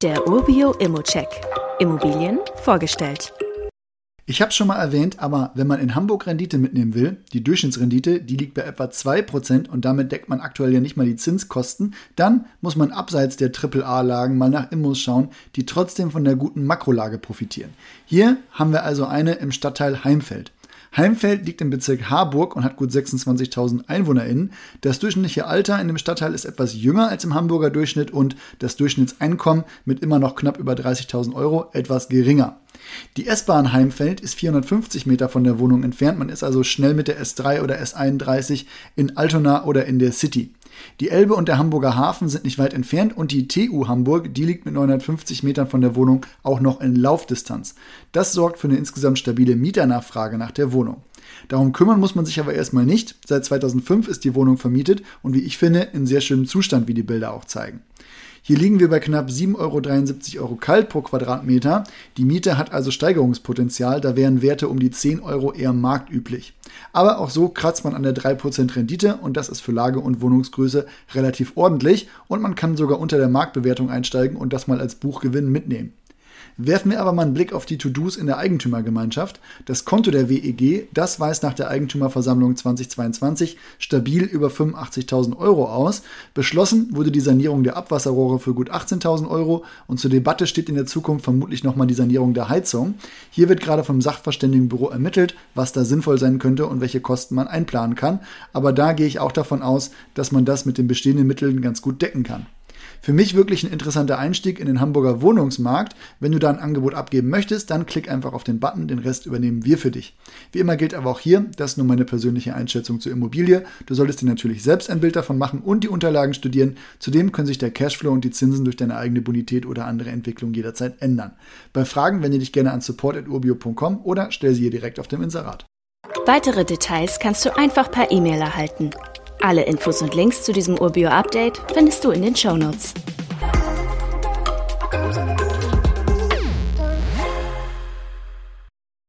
Der Urbio Immocheck. Immobilien vorgestellt. Ich habe es schon mal erwähnt, aber wenn man in Hamburg Rendite mitnehmen will, die Durchschnittsrendite, die liegt bei etwa 2% und damit deckt man aktuell ja nicht mal die Zinskosten, dann muss man abseits der AAA-Lagen mal nach Immos schauen, die trotzdem von der guten Makrolage profitieren. Hier haben wir also eine im Stadtteil Heimfeld. Heimfeld liegt im Bezirk Harburg und hat gut 26.000 EinwohnerInnen. Das durchschnittliche Alter in dem Stadtteil ist etwas jünger als im Hamburger Durchschnitt und das Durchschnittseinkommen mit immer noch knapp über 30.000 Euro etwas geringer. Die S-Bahn Heimfeld ist 450 Meter von der Wohnung entfernt. Man ist also schnell mit der S3 oder S31 in Altona oder in der City. Die Elbe und der Hamburger Hafen sind nicht weit entfernt und die TU Hamburg, die liegt mit 950 Metern von der Wohnung auch noch in Laufdistanz. Das sorgt für eine insgesamt stabile Mieternachfrage nach der Wohnung. Darum kümmern muss man sich aber erstmal nicht. Seit 2005 ist die Wohnung vermietet und wie ich finde, in sehr schönem Zustand, wie die Bilder auch zeigen. Hier liegen wir bei knapp 7,73 Euro, kalt pro Quadratmeter. Die Miete hat also Steigerungspotenzial, da wären Werte um die 10 Euro eher marktüblich. Aber auch so kratzt man an der 3% Rendite und das ist für Lage und Wohnungsgröße relativ ordentlich und man kann sogar unter der Marktbewertung einsteigen und das mal als Buchgewinn mitnehmen. Werfen wir aber mal einen Blick auf die To-Dos in der Eigentümergemeinschaft. Das Konto der WEG, das weist nach der Eigentümerversammlung 2022 stabil über 85.000 Euro aus. Beschlossen wurde die Sanierung der Abwasserrohre für gut 18.000 Euro und zur Debatte steht in der Zukunft vermutlich nochmal die Sanierung der Heizung. Hier wird gerade vom Sachverständigenbüro ermittelt, was da sinnvoll sein könnte und welche Kosten man einplanen kann. Aber da gehe ich auch davon aus, dass man das mit den bestehenden Mitteln ganz gut decken kann. Für mich wirklich ein interessanter Einstieg in den Hamburger Wohnungsmarkt. Wenn du da ein Angebot abgeben möchtest, dann klick einfach auf den Button, den Rest übernehmen wir für dich. Wie immer gilt aber auch hier, das ist nur meine persönliche Einschätzung zur Immobilie. Du solltest dir natürlich selbst ein Bild davon machen und die Unterlagen studieren. Zudem können sich der Cashflow und die Zinsen durch deine eigene Bonität oder andere Entwicklung jederzeit ändern. Bei Fragen wende dich gerne an support.urbio.com oder stell sie hier direkt auf dem Inserat. Weitere Details kannst du einfach per E-Mail erhalten. Alle Infos und Links zu diesem Urbio-Update findest du in den Show Notes.